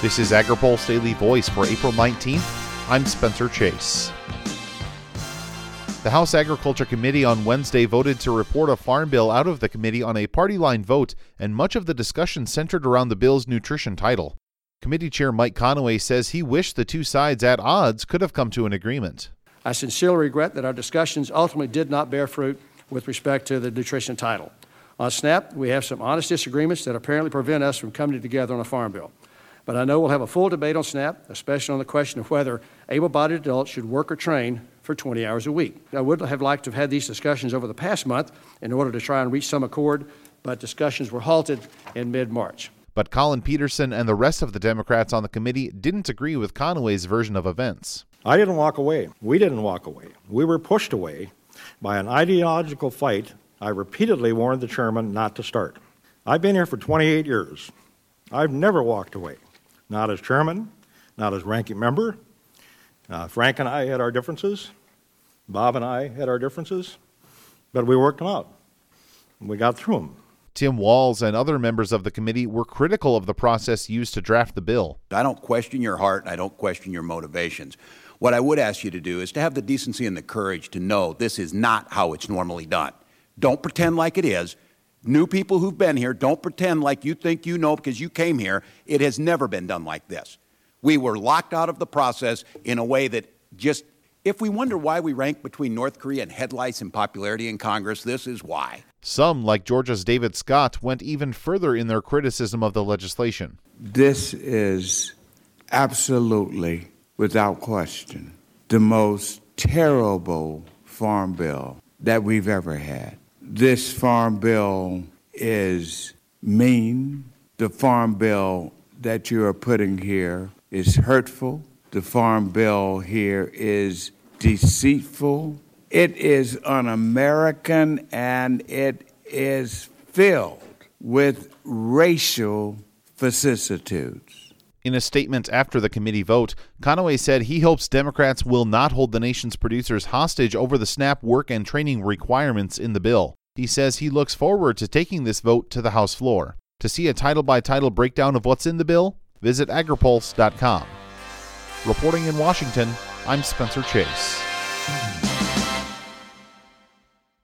This is AgriPulse Daily Voice for April 19th. I'm Spencer Chase. The House Agriculture Committee on Wednesday voted to report a farm bill out of the committee on a party line vote, and much of the discussion centered around the bill's nutrition title. Committee Chair Mike Conaway says he wished the two sides at odds could have come to an agreement. I sincerely regret that our discussions ultimately did not bear fruit with respect to the nutrition title. On SNAP, we have some honest disagreements that apparently prevent us from coming together on a farm bill. But I know we'll have a full debate on SNAP, especially on the question of whether able bodied adults should work or train for 20 hours a week. I would have liked to have had these discussions over the past month in order to try and reach some accord, but discussions were halted in mid March. But Collin Peterson and the rest of the Democrats on the committee didn't agree with Conaway's version of events. I didn't walk away. We didn't walk away. We were pushed away by an ideological fight I repeatedly warned the chairman not to start. I've been here for 28 years. I've never walked away, not as chairman, not as ranking member. Uh, Frank and I had our differences. Bob and I had our differences, but we worked them out. We got through them. Tim Walz and other members of the committee were critical of the process used to draft the bill. I don't question your heart and I don't question your motivations. What I would ask you to do is to have the decency and the courage to know this is not how it's normally done. Don't pretend like it is. New people who've been here, don't pretend like you think you know because you came here. It has never been done like this. We were locked out of the process in a way that just, if we wonder why we rank between North Korea and headlights in popularity in Congress, this is why. Some, like Georgia's David Scott, went even further in their criticism of the legislation. This is absolutely, without question, the most terrible farm bill that we've ever had. This farm bill is mean. The farm bill that you are putting here is hurtful. The farm bill here is deceitful. It is un American and it is filled with racial vicissitudes. In a statement after the committee vote, Conaway said he hopes Democrats will not hold the nation's producers hostage over the SNAP work and training requirements in the bill. He says he looks forward to taking this vote to the House floor. To see a title by title breakdown of what's in the bill, visit agripulse.com. Reporting in Washington, I'm Spencer Chase.